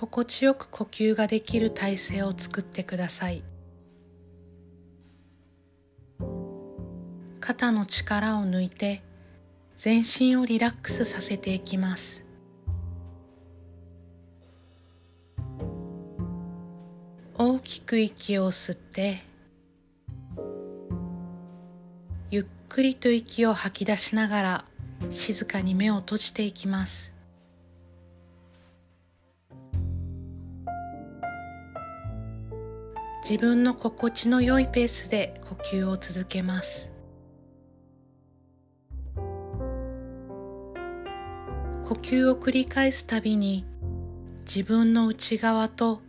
心地よく呼吸ができる体勢を作ってください。肩の力を抜いて全身をリラックスさせていきます。大きく息を吸ってゆっくりと息を吐き出しながら静かに目を閉じていきます。自分の心地の良いペースで呼吸を続けます。呼吸を繰り返すたびに自分の内側と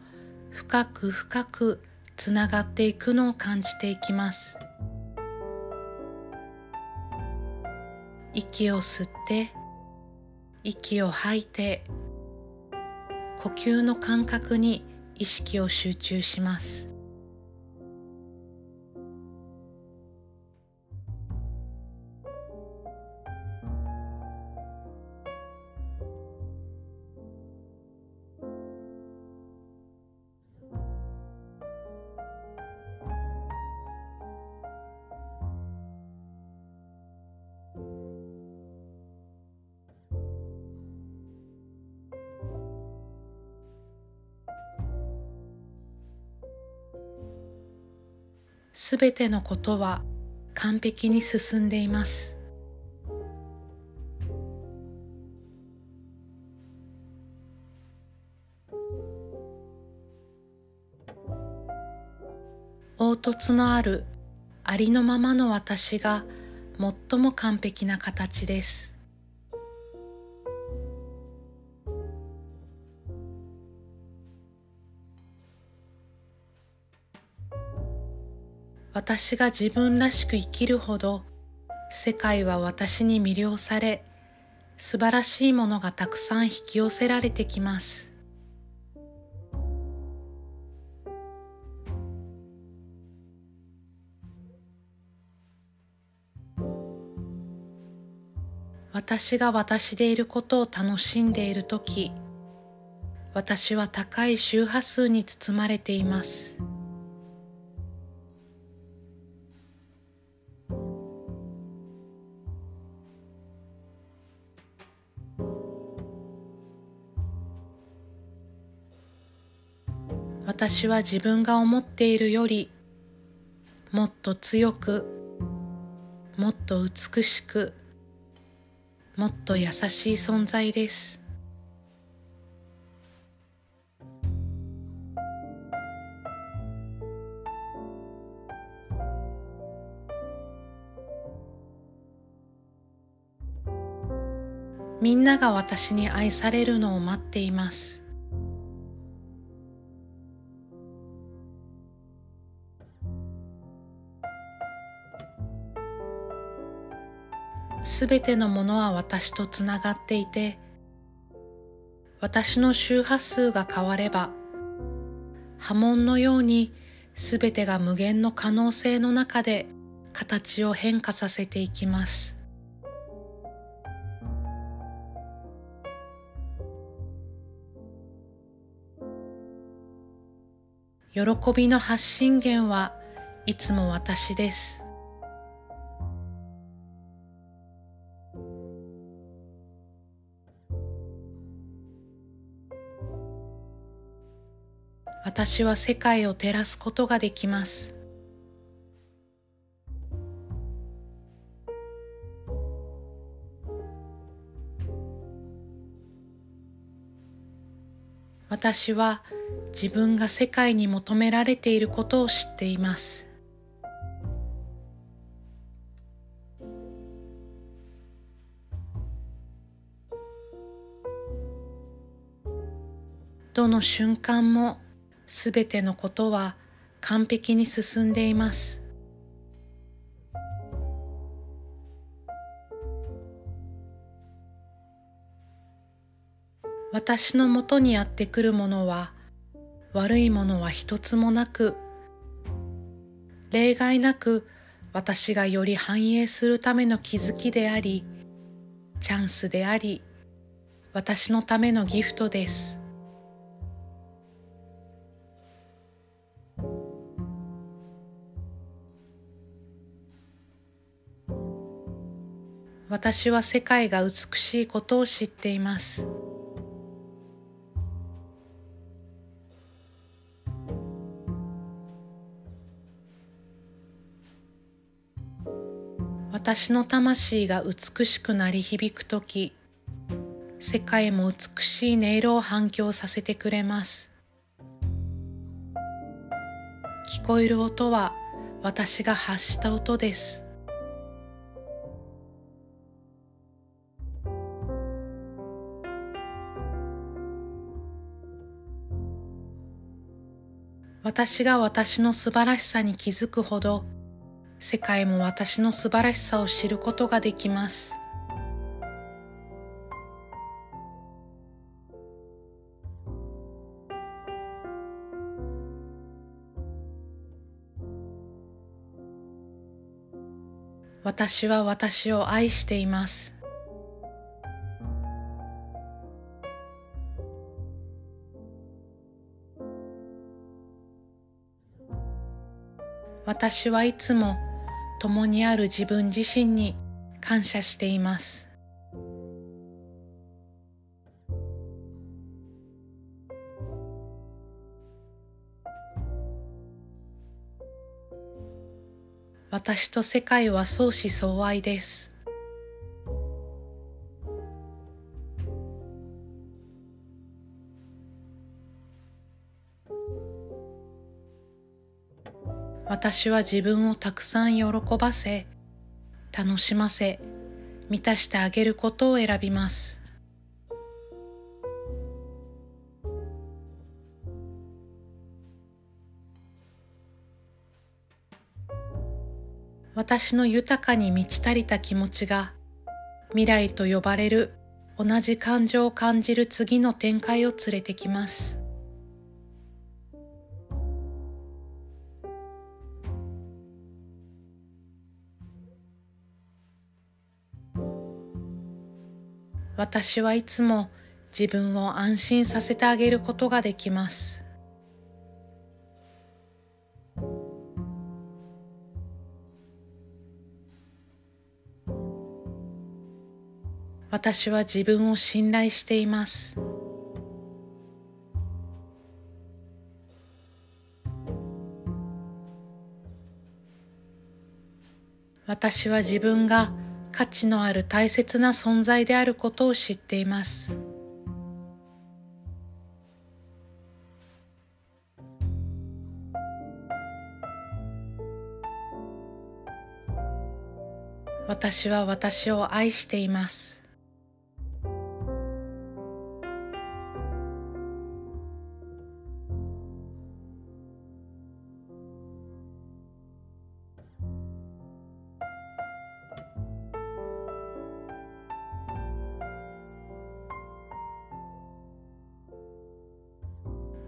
深く深くつながっていくのを感じていきます。息を吸って息を吐いて呼吸の感覚に意識を集中します。すべてのことは完璧に進んでいます。凹凸のあるありのままの私が最も完璧な形です。私が自分らしく生きるほど世界は私に魅了され素晴らしいものがたくさん引き寄せられてきます私が私でいることを楽しんでいる時私は高い周波数に包まれています。私は自分が思っているよりもっと強くもっと美しくもっと優しい存在です。みんなが私に愛されるのを待っています。すべてのものは私とつながっていて私の周波数が変われば波紋のようにすべてが無限の可能性の中で形を変化させていきます。喜びの発信源はいつも私です。私は世界を照らすことができます。私は自分が世界に求められていることを知っています。どの瞬間もすべてのことは完璧に進んでいます。私のもとにやってくるものは悪いものは一つもなく例外なく私がより繁栄するための気づきでありチャンスであり私のためのギフトです私は世界が美しいことを知っています。私の魂が美しくなり響くとき、世界も美しい音色を反響させてくれます。聞こえる音は私が発した音です。私が私の素晴らしさに気づくほど世界も私の素晴らしさを知ることができます。私は私を愛しています。私はいつも共にある自分自身に感謝しています。私と世界は相思相愛です。私は自分をたくさん喜ばせ、楽しませ、満たしてあげることを選びます。私の豊かに満ち足りた気持ちが未来と呼ばれる同じ感情を感じる次の展開を連れてきます。私はいつも自分を安心させてあげることができます。私は自分を信頼しています。私は自分が価値のある大切な存在であることを知っています。私は私を愛しています。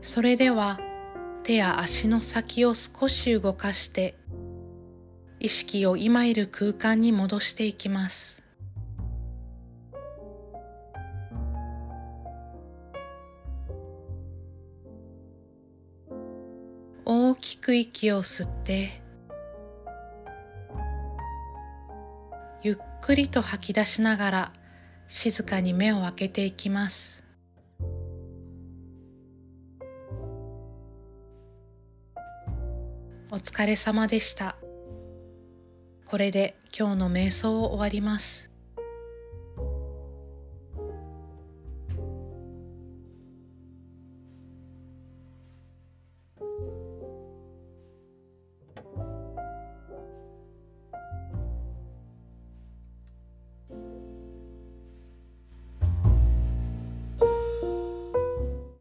それでは手や足の先を少し動かして意識を今いる空間に戻していきます。大きく息を吸ってゆっくりと吐き出しながら静かに目を開けていきます。お疲れ様でした。これで今日の瞑想を終わります。